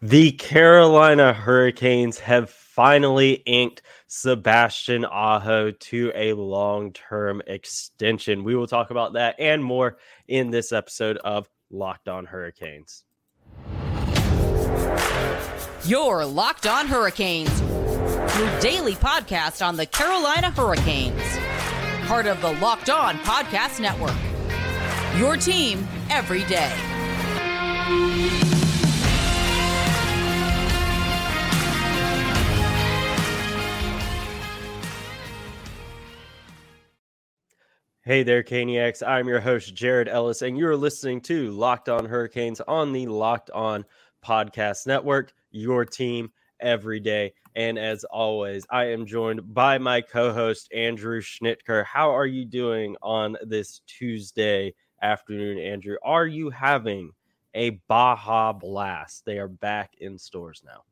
The Carolina Hurricanes have finally inked Sebastian Aho to a long term extension. We will talk about that and more in this episode of Locked On Hurricanes. Your Locked On Hurricanes, your daily podcast on the Carolina Hurricanes, part of the Locked On Podcast Network. Your team every day. Hey there, Caniacs. I'm your host, Jared Ellis, and you're listening to Locked On Hurricanes on the Locked On Podcast Network, your team every day. And as always, I am joined by my co host, Andrew Schnittker. How are you doing on this Tuesday afternoon, Andrew? Are you having a Baja Blast? They are back in stores now.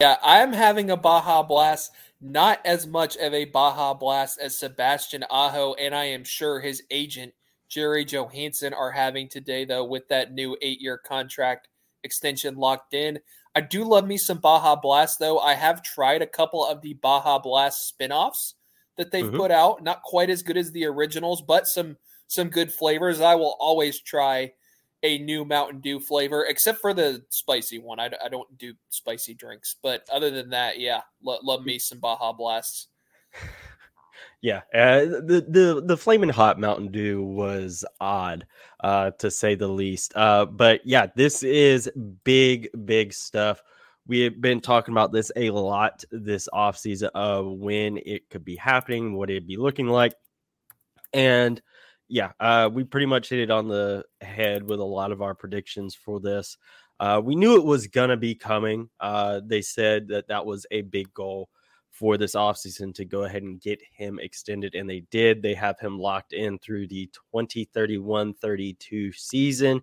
Yeah, I'm having a Baja Blast, not as much of a Baja Blast as Sebastian Aho, and I am sure his agent, Jerry Johansson, are having today, though, with that new eight year contract extension locked in. I do love me some Baja Blast, though. I have tried a couple of the Baja Blast spin offs that they've mm-hmm. put out. Not quite as good as the originals, but some some good flavors. I will always try a new Mountain Dew flavor, except for the spicy one. I, I don't do spicy drinks, but other than that, yeah, lo- love me some Baja Blasts. Yeah, uh, the the the flaming hot Mountain Dew was odd, uh, to say the least. Uh, but yeah, this is big, big stuff. We have been talking about this a lot this off season of when it could be happening, what it'd be looking like, and yeah, uh, we pretty much hit it on the head with a lot of our predictions for this. Uh, we knew it was going to be coming. Uh, they said that that was a big goal for this offseason to go ahead and get him extended, and they did. They have him locked in through the 2031 32 season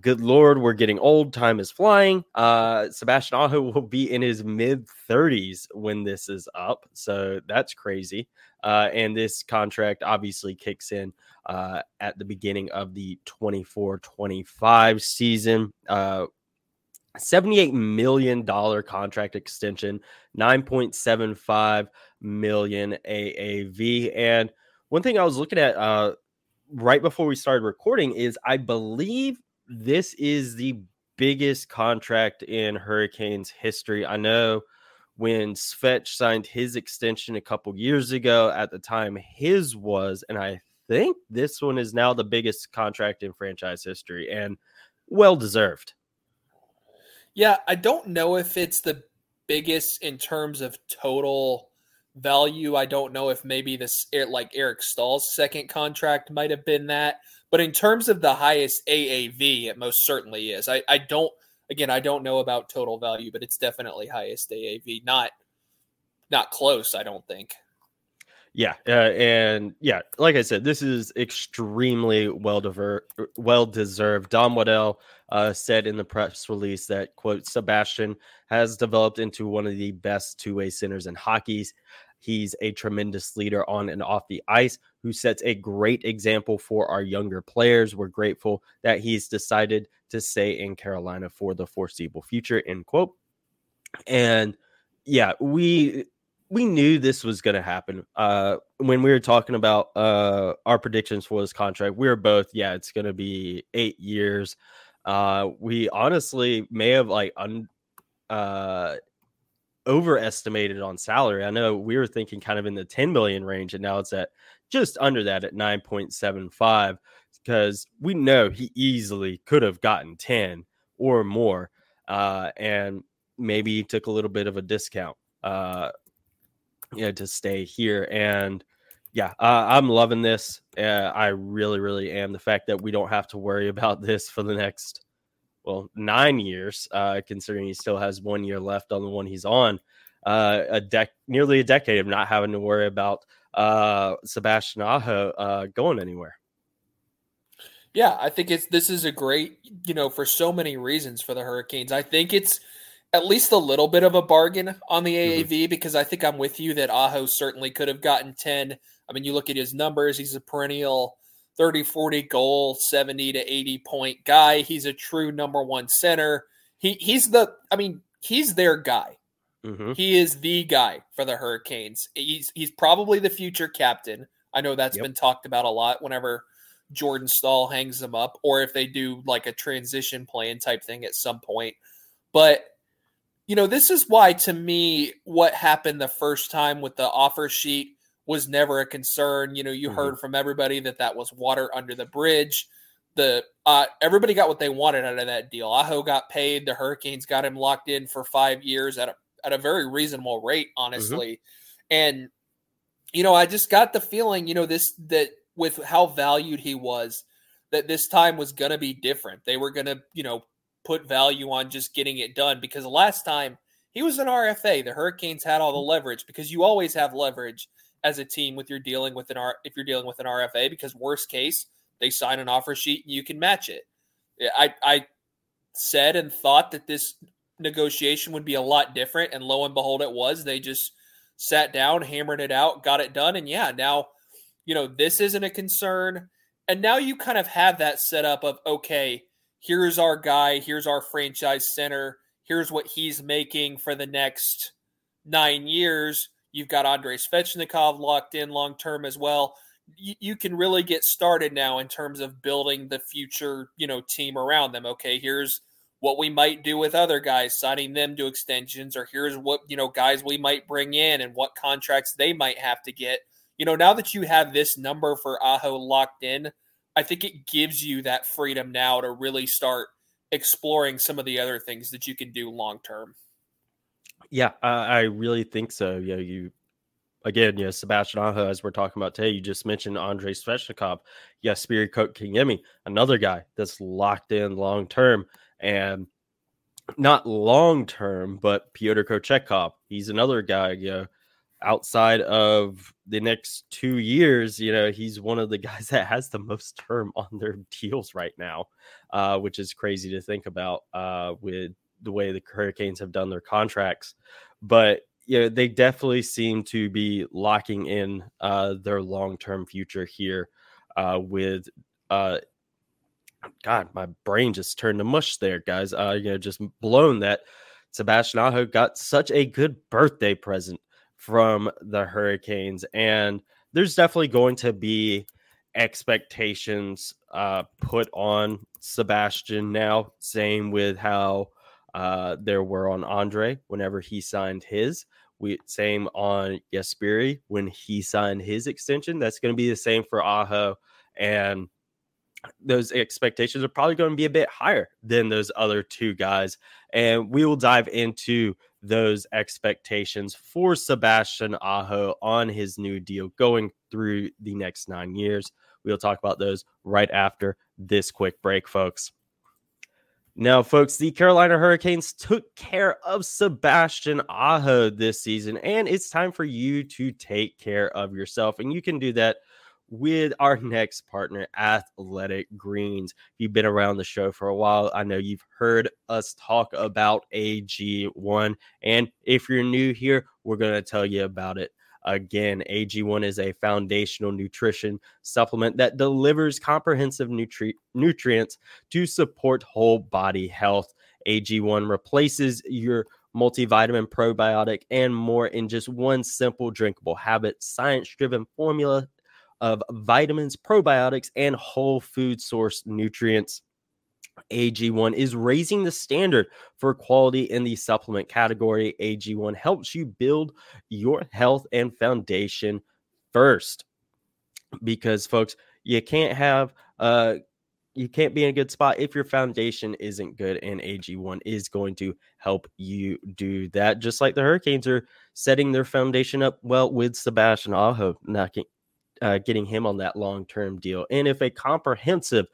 good lord, we're getting old. Time is flying. Uh, Sebastian Aho will be in his mid 30s when this is up. So that's crazy. Uh, and this contract obviously kicks in uh, at the beginning of the 24 25 season. Uh, $78 million contract extension, 9.75 million AAV. And one thing I was looking at uh, right before we started recording is I believe this is the biggest contract in Hurricanes history. I know when Svetch signed his extension a couple years ago, at the time his was, and I think this one is now the biggest contract in franchise history and well deserved. Yeah, I don't know if it's the biggest in terms of total value. I don't know if maybe this like Eric Staal's second contract might have been that. But in terms of the highest AAV, it most certainly is. I, I don't again I don't know about total value, but it's definitely highest AAV. Not not close, I don't think. Yeah, uh, and yeah, like I said, this is extremely well diver- well deserved. Don Waddell uh, said in the press release that quote Sebastian has developed into one of the best two way centers in hockey. He's a tremendous leader on and off the ice who sets a great example for our younger players. We're grateful that he's decided to stay in Carolina for the foreseeable future. End quote. And yeah, we we knew this was going to happen. Uh, when we were talking about uh, our predictions for this contract, we were both, yeah, it's going to be eight years. Uh, we honestly may have like un, uh, overestimated on salary. I know we were thinking kind of in the 10 million range, and now it's at just under that at 9.75 because we know he easily could have gotten 10 or more. Uh, and maybe he took a little bit of a discount uh, you know, to stay here. And yeah, uh, I'm loving this. Uh, I really, really am. The fact that we don't have to worry about this for the next well, nine years, uh, considering he still has one year left on the one he's on. Uh, a dec nearly a decade of not having to worry about uh, Sebastian Aho uh, going anywhere. Yeah, I think it's this is a great, you know, for so many reasons for the Hurricanes. I think it's at least a little bit of a bargain on the AAV mm-hmm. because I think I'm with you that Aho certainly could have gotten 10. I mean, you look at his numbers, he's a perennial 30 40 goal, 70 to 80 point guy. He's a true number one center. he he's the I mean, he's their guy. Mm-hmm. He is the guy for the Hurricanes. He's he's probably the future captain. I know that's Yep. been talked about a lot whenever Jordan Staal hangs them up, or if they do like a transition plan type thing at some point. But you know, this is why to me what happened the first time with the offer sheet was never a concern. You know, you Mhm. heard from everybody that that was water under the bridge. The uh, everybody got what they wanted out of that deal. Aho got paid. The Hurricanes got him locked in for five years at a at a very reasonable rate, mm-hmm. honestly. And you know, I just got the feeling, you know, this that with how valued he was, that this time was going to be different. They were going to, you know, put value on just getting it done because the last time he was an RFA, the Hurricanes had all the mm-hmm. leverage because you always have leverage as a team with you're dealing with an R if you're dealing with an RFA because worst case they sign an offer sheet and you can match it. I I said and thought that this negotiation would be a lot different and lo and behold it was. They just sat down, hammered it out, got it done and yeah, now you know this isn't a concern and now you kind of have that setup of okay, here's our guy, here's our franchise center, here's what he's making for the next 9 years. You've got Andrei Svechnikov locked in long term as well. You, you can really get started now in terms of building the future, you know, team around them. Okay, here's what we might do with other guys, signing them to extensions, or here's what, you know, guys we might bring in and what contracts they might have to get. You know, now that you have this number for Aho locked in, I think it gives you that freedom now to really start exploring some of the other things that you can do long term. Yeah, I, I really think so. You know, you again, you know, Sebastian Aho, as we're talking about today, you just mentioned Andrei Svechnikov. Yes, Jesperi Kotkaniemi, another guy that's locked in long term and not long term, but Pyotr Kochetkov, he's another guy, you know, outside of the next two years, you know, he's one of the guys that has the most term on their deals right now, uh, which is crazy to think about uh, with the way the Hurricanes have done their contracts. But you know, they definitely seem to be locking in uh, their long term future here uh, with. God, my brain just turned to mush there, guys. Uh, you know, just blown that Sebastian Aho got such a good birthday present from the Hurricanes, and there's definitely going to be expectations uh, put on Sebastian now. Same with how uh, there were on Andre whenever he signed his. We same on Jesperi when he signed his extension. That's going to be the same for Aho, and those expectations are probably going to be a bit higher than those other two guys. And we will dive into those expectations for Sebastian Aho on his new deal going through the next nine years. We'll talk about those right after this quick break, folks. Now, folks, the Carolina Hurricanes took care of Sebastian Aho this season, and it's time for you to take care of yourself. And you can do that with our next partner, Athletic Greens. If you've been around the show for a while, I know you've heard us talk about AG1. And if you're new here, we're going to tell you about it again. AG1 is a foundational nutrition supplement that delivers comprehensive nutri- nutrients to support whole body health. AG1 replaces your multivitamin, probiotic, and more in just one simple drinkable habit, science driven formula of vitamins, probiotics, and whole food source nutrients. AG1 is raising the standard for quality in the supplement category. AG1 helps you build your health and foundation first. Because, folks, you can't have uh you can't be in a good spot if your foundation isn't good and AG1 is going to help you do that just like the Hurricanes are setting their foundation up well with Sebastian Aho knocking uh, getting him on that long term deal. And if a comprehensive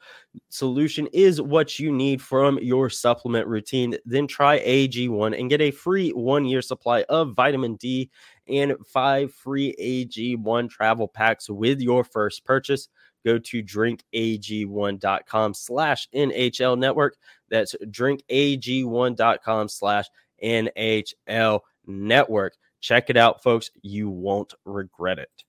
solution is what you need from your supplement routine, then try AG1 and get a free one year supply of vitamin D and five free AG1 travel packs with your first purchase. Go to drinkag1.com slash NHL network. That's drinkag1.com slash NHL network. Check it out, folks. You won't regret it.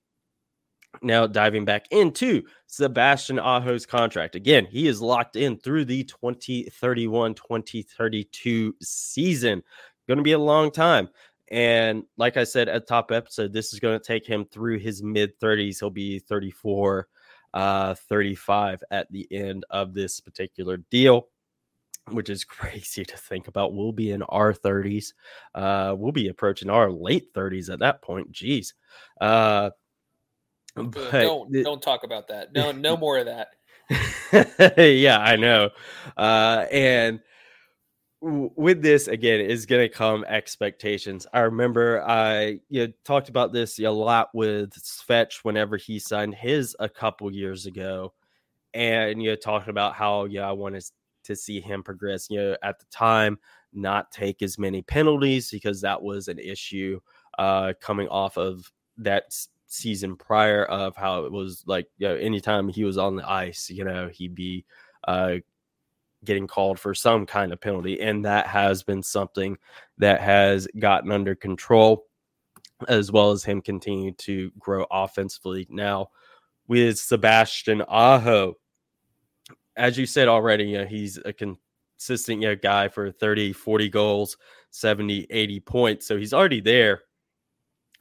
Now, diving back into Sebastian Aho's contract. Again, he is locked in through the 2031 2032 season. Going to be a long time. And like I said at top episode, this is going to take him through his mid 30s. He'll be 34, uh, 35 at the end of this particular deal, which is crazy to think about. We'll be in our 30s. Uh, we'll be approaching our late 30s at that point. Jeez. Uh, but don't don't talk about that. No, no more of that. yeah, I know. Uh, and with this again is going to come expectations. I remember I you know, talked about this a lot with Svetch whenever he signed his a couple years ago, and you know talking about how yeah I wanted to see him progress. You know at the time not take as many penalties because that was an issue uh, coming off of that season prior of how it was like you know anytime he was on the ice you know he'd be uh getting called for some kind of penalty. And that has been something that has gotten under control, as well as him continue to grow offensively. Now, with Sebastian Aho, as you said already, you know, he's a consistent you know, guy for 30, 40 goals, 70, 80 points. So he's already there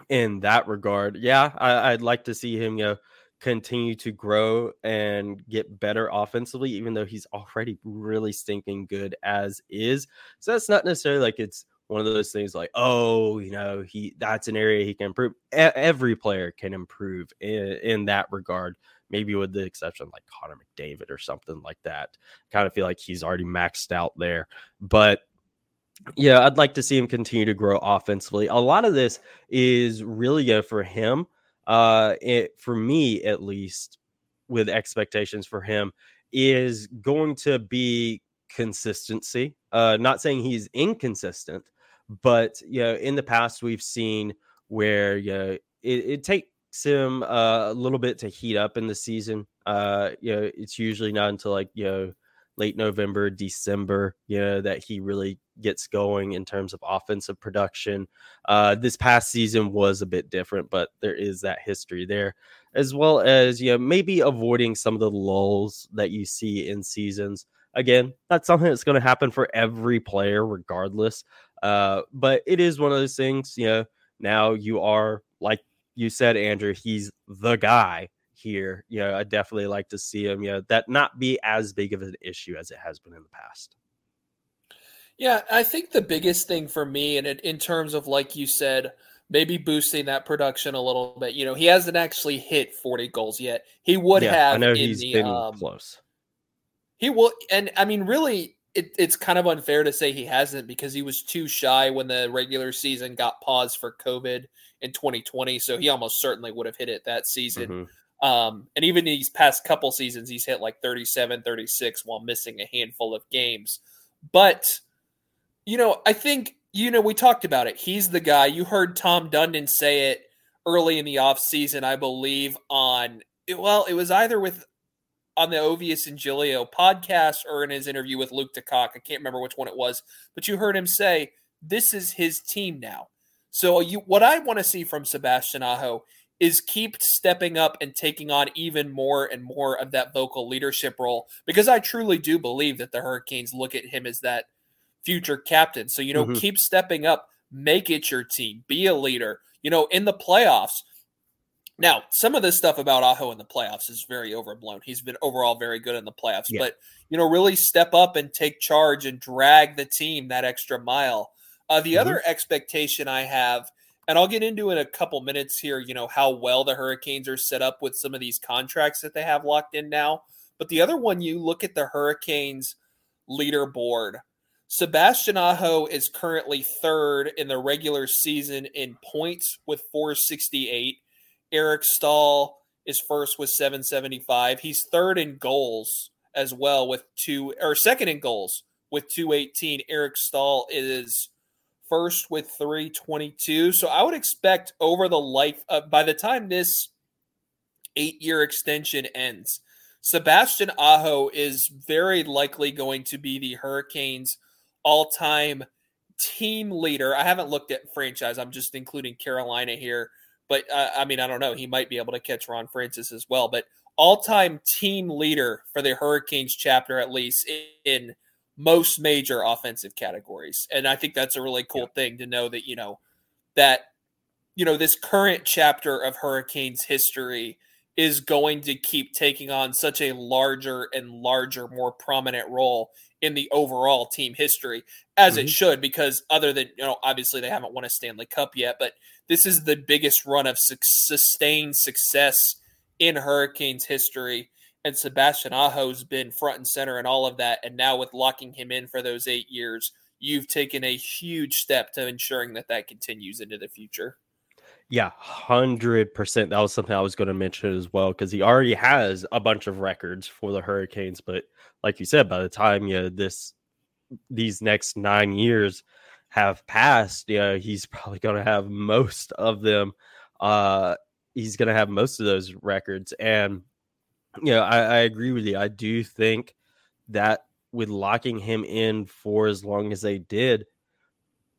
in that regard. Yeah, I, would like to see him, you know, continue to grow and get better offensively, even though he's already really stinking good as is. So that's not necessarily like it's one of those things like, oh, you know, he that's an area he can improve. every player can improve in, in that regard. Maybe with the exception like Connor McDavid or something like that. Kind of feel like he's already maxed out there. But yeah, I'd like to see him continue to grow offensively. A lot of this is really good for him uh, it, for me at least, with expectations for him, is going to be consistency. Uh, not saying he's inconsistent, but you know, in the past we've seen where you know, it, it takes him uh, a little bit to heat up in the season. Uh, you know, it's usually not until like you know late November, December, you know, that he really gets going in terms of offensive production. Uh, this past season was a bit different, but there is that history there, as well as, you know, maybe avoiding some of the lulls that you see in seasons. Again, that's something that's going to happen for every player, regardless. Uh, but it is one of those things, you know, now you are, like you said, Andrew, he's the guy here. You know, I definitely like to see him, you know, that not be as big of an issue as it has been in the past. Yeah, I think the biggest thing for me, and in terms of like you said, maybe boosting that production a little bit. You know, he hasn't actually hit 40 goals yet. He would yeah, have. I know he's the, been um, close. He will, and I mean, really, it, it's kind of unfair to say he hasn't because he was too shy when the regular season got paused for COVID in 2020. So he almost certainly would have hit it that season. Mm-hmm. Um, and even these past couple seasons, he's hit like 37, 36 while missing a handful of games. But, you know, I think, you know, we talked about it. He's the guy. You heard Tom Dundon say it early in the offseason, I believe, on, well, it was either with on the Ovies and Giglio podcast or in his interview with Luke DeCock. I can't remember which one it was, but you heard him say, this is his team now. So you, what I want to see from Sebastian Aho is keep stepping up and taking on even more and more of that vocal leadership role because I truly do believe that the Hurricanes look at him as that future captain. So, you know, mm-hmm. keep stepping up, make it your team, be a leader. You know, in the playoffs. Now, some of this stuff about Aho in the playoffs is very overblown. He's been overall very good in the playoffs, yeah. but you know, really step up and take charge and drag the team that extra mile. Uh, the mm-hmm. other expectation I have and I'll get into in a couple minutes here, you know, how well the Hurricanes are set up with some of these contracts that they have locked in now. But the other one, you look at the Hurricanes leaderboard. Sebastian Aho is currently third in the regular season in points with 468. Eric Staal is first with 775. He's third in goals as well with two, or second in goals with 218. Eric Staal is first with 322. So I would expect over the life of, by the time this eight year extension ends, Sebastian Aho is very likely going to be the Hurricanes all time team leader. I haven't looked at franchise, I'm just including Carolina here. but uh, I mean, I don't know. He might be able to catch Ron Francis as well. But all time team leader for the Hurricanes chapter, at least in most major offensive categories. And I think that's a really cool yeah. thing to know that, you know, that, you know, this current chapter of Hurricanes history is going to keep taking on such a larger and larger, more prominent role in the overall team history, as mm-hmm. it should, because other than, you know, obviously they haven't won a Stanley Cup yet, but this is the biggest run of su- sustained success in Hurricanes history. And Sebastian Aho's been front and center in all of that. And now with locking him in for those eight years, you've taken a huge step to ensuring that that continues into the future. Yeah, hundred percent. That was something I was going to mention as well because he already has a bunch of records for the Hurricanes. But like you said, by the time you know, this these next nine years have passed, you know, he's probably going to have most of them. Uh, he's going to have most of those records, and you know, I, I agree with you. I do think that with locking him in for as long as they did,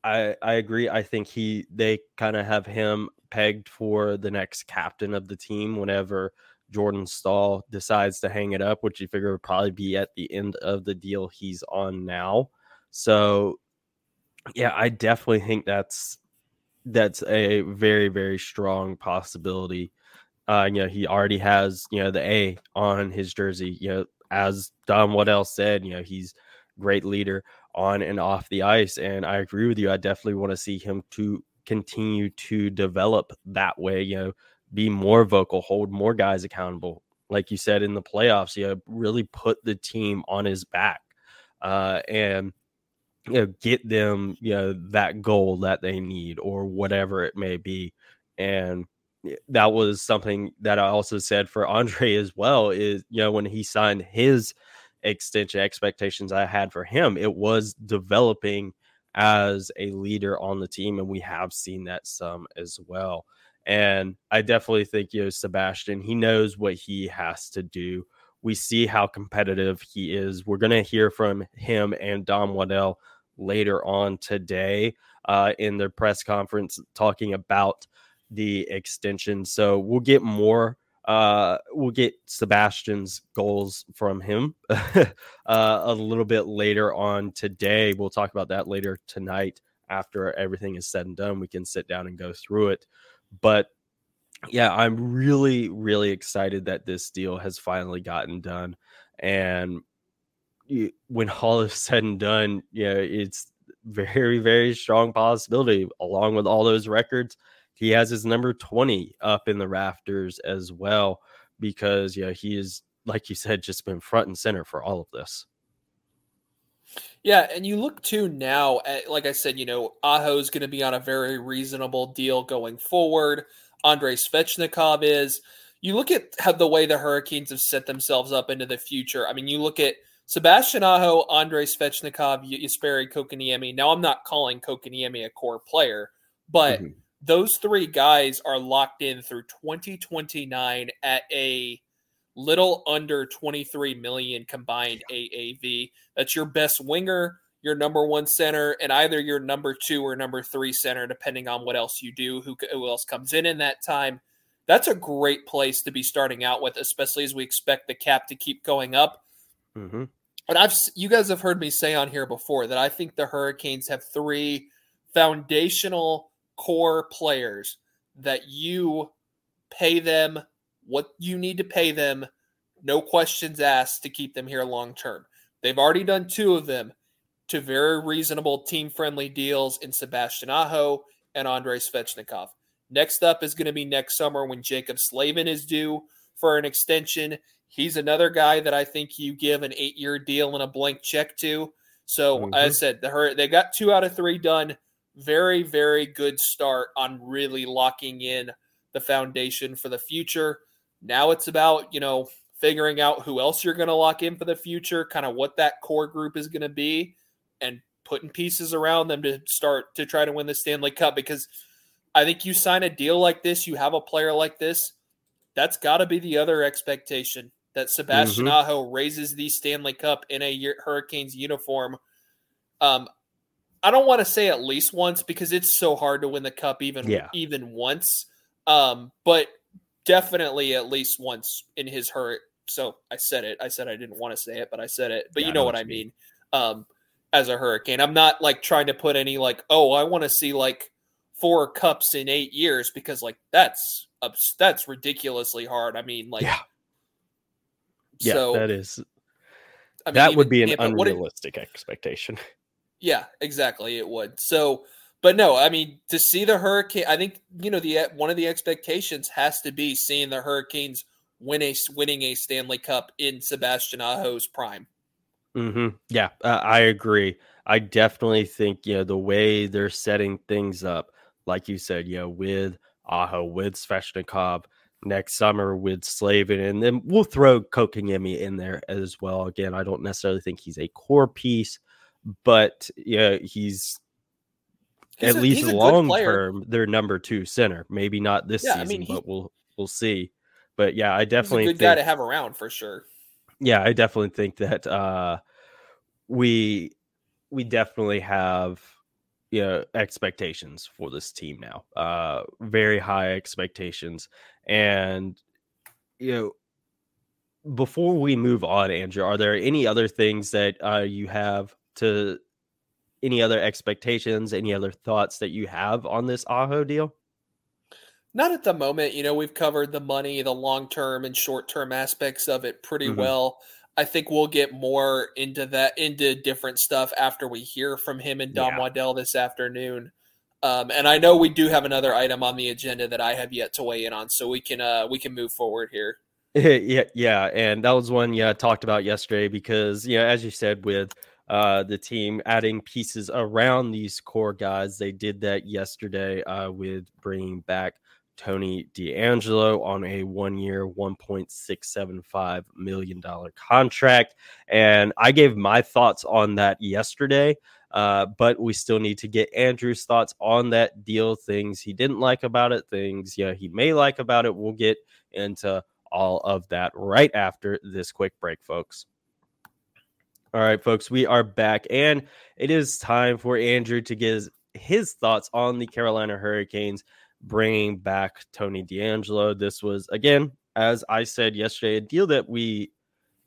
I I agree. I think he they kind of have him pegged for the next captain of the team whenever Jordan Staal decides to hang it up, which you figure would probably be at the end of the deal he's on now. So yeah, I definitely think that's that's a very, very strong possibility. Uh, you know, he already has, you know, the A on his jersey. You know, as Don Waddell said, you know, he's great leader on and off the ice. And I agree with you. I definitely want to see him to continue to develop that way, you know, be more vocal, hold more guys accountable. Like you said in the playoffs, you really put the team on his back uh, and, you know, get them, you know, that goal that they need or whatever it may be. And that was something that I also said for Andre as well is, you know, when he signed his extension expectations I had for him, it was developing – as a leader on the team, and we have seen that some as well. And I definitely think you know Sebastian, he knows what he has to do. We see how competitive he is. We're going to hear from him and Don Waddell later on today uh, in their press conference talking about the extension. So we'll get more uh, we'll get Sebastian's goals from him uh, a little bit later on today. We'll talk about that later tonight after everything is said and done. We can sit down and go through it. But yeah, I'm really, really excited that this deal has finally gotten done. And when all is said and done, yeah, it's very, very strong possibility, along with all those records he has his number 20 up in the rafters as well because yeah he is like you said just been front and center for all of this yeah and you look to now at, like i said you know aho is going to be on a very reasonable deal going forward. Andrei svechnikov is. You look at how the way the hurricanes have set themselves up into the future. I mean you look at Sebastian Aho, Andrei Svechnikov, Jesperi Kotkaniemi. Now, I'm not calling Kotkaniemi a core player, but mm-hmm. those three guys are locked in through 2029 at a little under 23 million combined AAV. That's your best winger, your number one center, and either your number two or number three center, depending on what else you do, who, who else comes in in that time. That's a great place to be starting out with, especially as we expect the cap to keep going up. Mm-hmm. And I've you guys have heard me say on here before that I think the Hurricanes have three foundational core players that you pay them what you need to pay them, no questions asked to keep them here long term. They've already done two of them to very reasonable team friendly deals in Sebastian Aho and Andrei Svechnikov. Next up is going to be next summer when Jaccob Slavin is due for an extension. He's another guy that I think you give an eight year deal and a blank check to. So, mm-hmm. as I said, the, they got two out of three done very, very good start on really locking in the foundation for the future. Now it's about, you know, figuring out who else you're going to lock in for the future, kind of what that core group is going to be, and putting pieces around them to start to try to win the Stanley Cup. Because I think you sign a deal like this, you have a player like this, that's got to be the other expectation that Sebastian mm-hmm. Aho raises the Stanley Cup in a Hurricanes uniform. Um, I don't want to say at least once because it's so hard to win the cup even yeah. even once. Um, but definitely at least once in his hurt. So I said it. I said I didn't want to say it, but I said it. But yeah, you know, know what, I mean. Um, as a hurricane, I'm not like trying to put any like, oh, I want to see like four cups in eight years because like that's that's ridiculously hard. I mean, like, yeah, yeah, so, that is. I mean, that would be an unrealistic it, expectation. Yeah, exactly. It would. So, but no, I mean, to see the Hurricane, I think you know the one of the expectations has to be seeing the Hurricanes win a winning a Stanley Cup in Sebastian Aho's prime. Mm-hmm. Yeah, uh, I agree. I definitely think you know the way they're setting things up, like you said, you know, with Aho, with Svechnikov, next summer with Slavin, and then we'll throw Kotkaniemi in there as well. Again, I don't necessarily think he's a core piece, but yeah, he's, he's at a, least long term their number two center. Maybe not this yeah, season, I mean, he, but we'll we'll see. But yeah, I definitely good think, guy to have around for sure. Yeah, I definitely think that uh, we we definitely have you know expectations for this team now uh very high expectations and you know before we move on andrew are there any other things that uh you have to any other expectations any other thoughts that you have on this aho deal not at the moment you know we've covered the money the long term and short term aspects of it pretty mm-hmm. well I think we'll get more into that into different stuff after we hear from him and Don yeah. Waddell this afternoon. Um, and I know we do have another item on the agenda that I have yet to weigh in on, so we can uh, we can move forward here. yeah, yeah, and that was one yeah talked about yesterday because yeah, as you said with uh, the team adding pieces around these core guys, they did that yesterday uh, with bringing back Tony DeAngelo on a one year, $1.675 million contract. And I gave my thoughts on that yesterday, uh, but we still need to get Andrew's thoughts on that deal, things he didn't like about it, things yeah, he may like about it. We'll get into all of that right after this quick break, folks. All right, folks, we are back, and it is time for Andrew to give his thoughts on the Carolina Hurricanes bringing back Tony DeAngelo. This was, again, as I said yesterday, a deal that we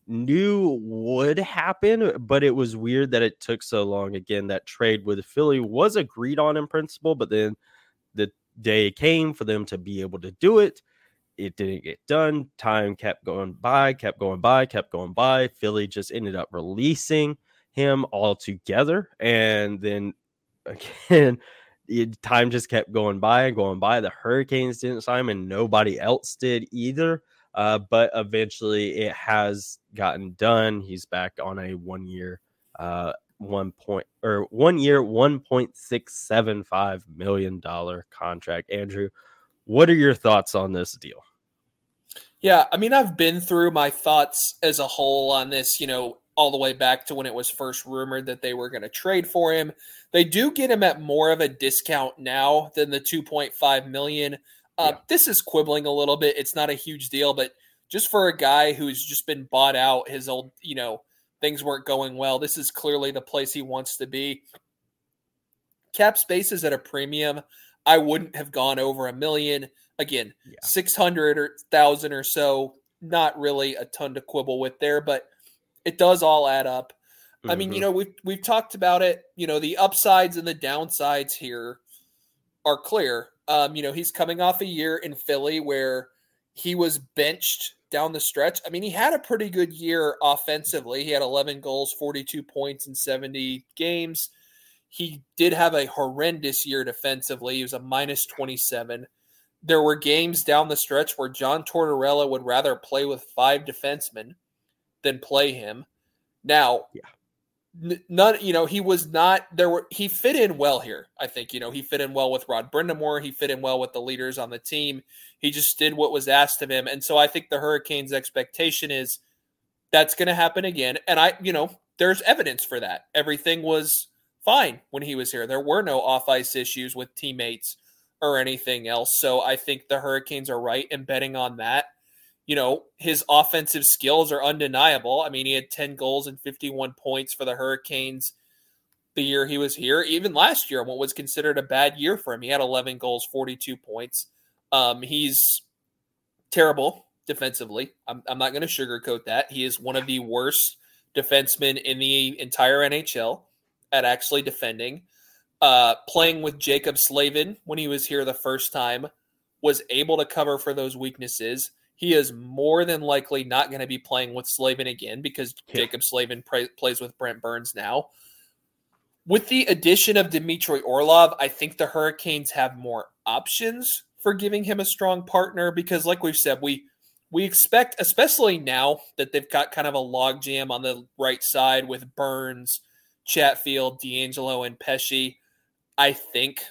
knew would happen, but it was weird that it took so long. Again, that trade with Philly was agreed on in principle, but then the day came for them to be able to do it. It didn't get done. Time kept going by, kept going by, kept going by. Philly just ended up releasing him altogether. And then again, it, time just kept going by and going by. The Hurricanes didn't sign him, and nobody else did either. Uh, but eventually, it has gotten done. He's back on a one year, uh, one point or one year, one point six seven five million dollar contract. Andrew, what are your thoughts on this deal? Yeah, I mean, I've been through my thoughts as a whole on this. You know, all the way back to when it was first rumored that they were going to trade for him. They do get him at more of a discount now than the 2.5 million. Uh, yeah. This is quibbling a little bit. It's not a huge deal, but just for a guy who's just been bought out, his old, you know, things weren't going well. This is clearly the place he wants to be. Cap space is at a premium. I wouldn't have gone over a million. Again, yeah. 600 or 1,000 or so, not really a ton to quibble with there, but it does all add up. Mm-hmm. I mean, you mm-hmm. know, we've we've talked about it. You know, the upsides and the downsides here are clear. Um, you know, he's coming off a year in Philly where he was benched down the stretch. I mean, he had a pretty good year offensively. He had 11 goals, 42 points in 70 games. He did have a horrendous year defensively. He was a minus 27. There were games down the stretch where John Tortorella would rather play with five defensemen than play him. Now, yeah. none, you know, he was not there. Were he fit in well here? I think you know he fit in well with Rod Brind'Amour. He fit in well with the leaders on the team. He just did what was asked of him, and so I think the Hurricanes' expectation is that's going to happen again. And I, you know, there's evidence for that. Everything was fine when he was here. There were no off ice issues with teammates or anything else. So I think the Hurricanes are right in betting on that you know, his offensive skills are undeniable. I mean, he had 10 goals and 51 points for the Hurricanes the year he was here. Even last year, what was considered a bad year for him, he had 11 goals, 42 points. Um, he's terrible defensively. I'm, I'm not going to sugarcoat that. He is one of the worst defensemen in the entire NHL at actually defending. Uh, playing with Jaccob Slavin when he was here the first time, was able to cover for those weaknesses. He is more than likely not going to be playing with Slavin again because yeah. Jaccob Slavin pra- plays with Brent Burns now. With the addition of Dmitry Orlov, I think the Hurricanes have more options for giving him a strong partner because, like we've said, we we expect, especially now that they've got kind of a logjam on the right side with Burns, Chatfield, DeAngelo, and Pesce. I think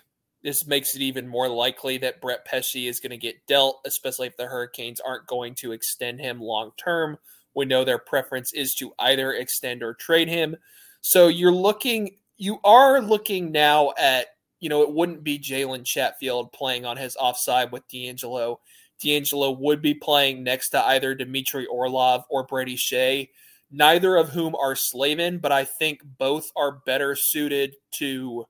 this makes it even more likely that Brett Pesce is going to get dealt, especially if the Hurricanes aren't going to extend him long term. We know their preference is to either extend or trade him. So you're looking, you are looking now at, you know, it wouldn't be Jalen Chatfield playing on his offside with DeAngelo. DeAngelo would be playing next to either Dmitry Orlov or Brady Skjei, neither of whom are Slavin, but I think both are better suited to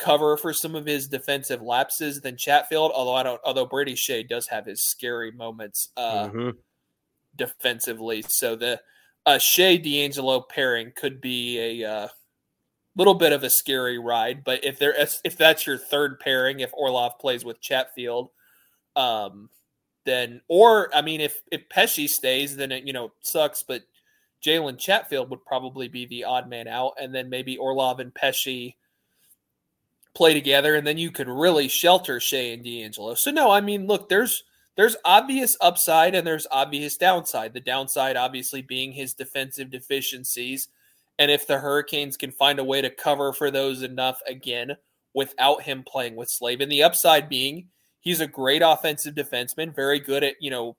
cover for some of his defensive lapses than Chatfield. Although I don't, although Brady Skjei does have his scary moments uh, mm-hmm. defensively, so the uh, Skjei DeAngelo pairing could be a uh, little bit of a scary ride. But if there, if that's your third pairing, if Orlov plays with Chatfield, um, then or I mean if if Pesce stays, then it you know sucks. But Jalen Chatfield would probably be the odd man out, and then maybe Orlov and Pesce play together, and then you could really shelter Skjei and DeAngelo. So no, I mean look, there's there's obvious upside and there's obvious downside. The downside obviously being his defensive deficiencies. And if the Hurricanes can find a way to cover for those enough again without him playing with Slavin, the upside being He's a great offensive defenseman, very good at, you know,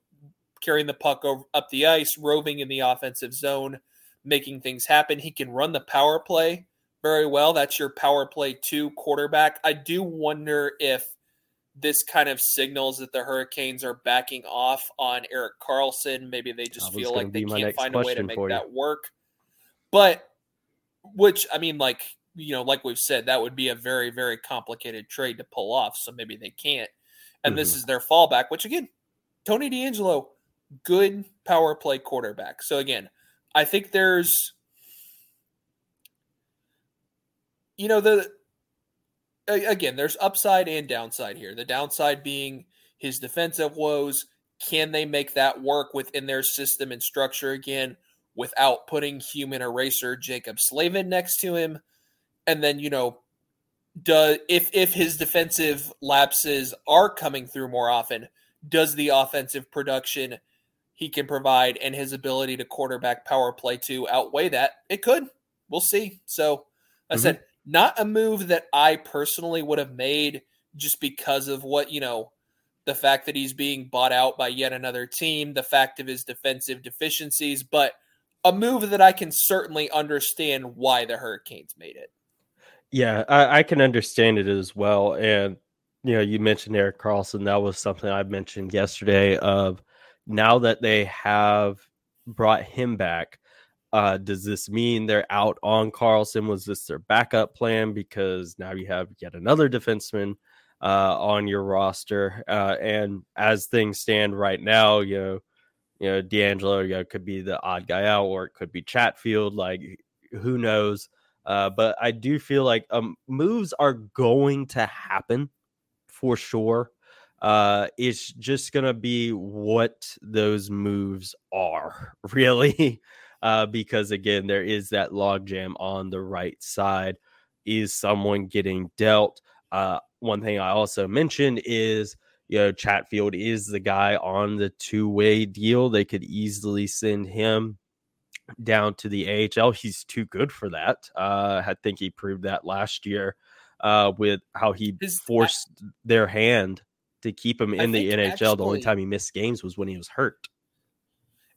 carrying the puck over, up the ice, roving in the offensive zone, making things happen. He can run the power play very well. That's your power play two quarterback. I do wonder if this kind of signals that the Hurricanes are backing off on Erik Karlsson. Maybe they just feel like they can't find a way to make that work. But which I mean, like you know, like we've said, that would be a very, very complicated trade to pull off. So maybe they can't and mm-hmm. this is their fallback, which again, Tony DeAngelo, good power play quarterback. So again, I think there's you know the again, there's upside and downside here. The downside being his defensive woes. Can they make that work within their system and structure again without putting human eraser Jaccob Slavin next to him? And then, you know, does if if his defensive lapses are coming through more often, does the offensive production he can provide and his ability to quarterback power play to outweigh that? It could. We'll see. So I mm-hmm. said not a move that I personally would have made just because of what, you know, the fact that he's being bought out by yet another team, the fact of his defensive deficiencies, but a move that I can certainly understand why the Hurricanes made it. Yeah, I, I, can understand it as well. And you know, you mentioned Erik Karlsson. That was something I mentioned yesterday. Of now that they have brought him back, uh, does this mean they're out on Karlsson? Was this their backup plan? Because now you have yet another defenseman uh, on your roster. Uh, and as things stand right now, you know, you know, DeAngelo you know, could be the odd guy out, or it could be Chatfield. Like, who knows? Uh, but I do feel like um, moves are going to happen for sure. Uh, it's just going to be what those moves are, really. Uh, because again, there is that logjam on the right side. Is someone getting dealt? Uh, one thing I also mentioned is you know Chatfield is the guy on the two way deal. They could easily send him down to the AHL. He's too good for that. Uh, I think he proved that last year uh, with how he forced their hand to keep him in the NHL. Actually, the only time he missed games was when he was hurt.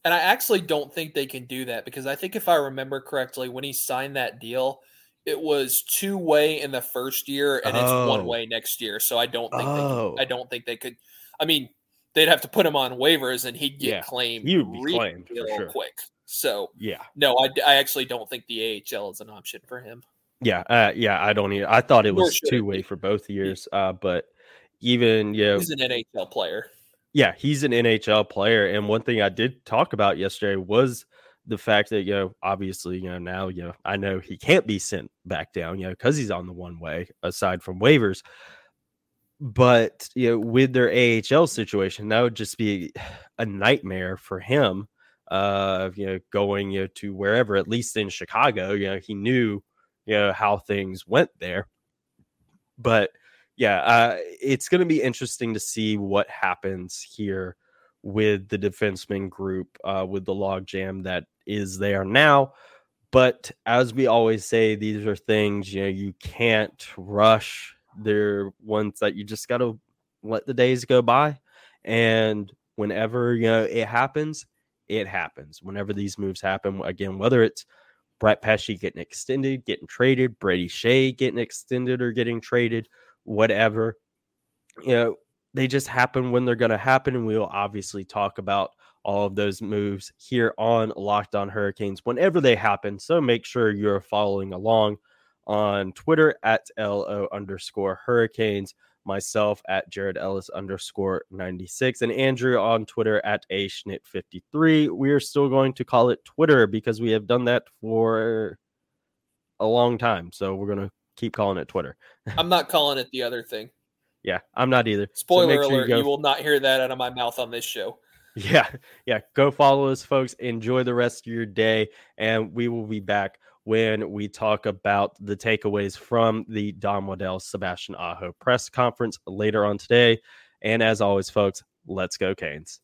And I actually don't think they can do that because I think if I remember correctly, when he signed that deal, it was two way in the first year and oh. it's one way next year. So I don't think oh. they I don't think they could. I mean, they'd have to put him on waivers and he'd get yeah, claimed. He would be claimed real sure. quick. So yeah, no, I, I actually don't think the AHL is an option for him. Yeah, uh, yeah, I don't either. I thought it was two way for both years, uh, but even you know, he's an NHL player. Yeah, he's an NHL player. And one thing I did talk about yesterday was the fact that you know obviously you know now you know I know he can't be sent back down you know because he's on the one way aside from waivers but you know with their AHL situation that would just be a nightmare for him uh you know going you know to wherever at least in Chicago you know he knew you know how things went there but yeah uh it's going to be interesting to see what happens here with the defenseman group uh with the logjam that is there now but as we always say these are things you know you can't rush they're ones that you just got to let the days go by. And whenever you know it happens, it happens. Whenever these moves happen, again, whether it's Brett Pesce getting extended, getting traded, Brady Skjei getting extended or getting traded, whatever, you know, they just happen when they're going to happen. And we'll obviously talk about all of those moves here on Locked On Hurricanes whenever they happen. So make sure you're following along on Twitter at LO underscore hurricanes, myself at Jared Ellis underscore 96, and Andrew on Twitter at A Schnitt 53. We are still going to call it Twitter because we have done that for a long time. So we're going to keep calling it Twitter. I'm not calling it the other thing. Yeah, I'm not either. Spoiler so sure alert, you, you will not hear that out of my mouth on this show. Yeah, yeah. Go follow us, folks. Enjoy the rest of your day, and we will be back when we talk about the takeaways from the Don Waddell Sebastian Aho press conference later on today. And as always, folks, let's go, Canes.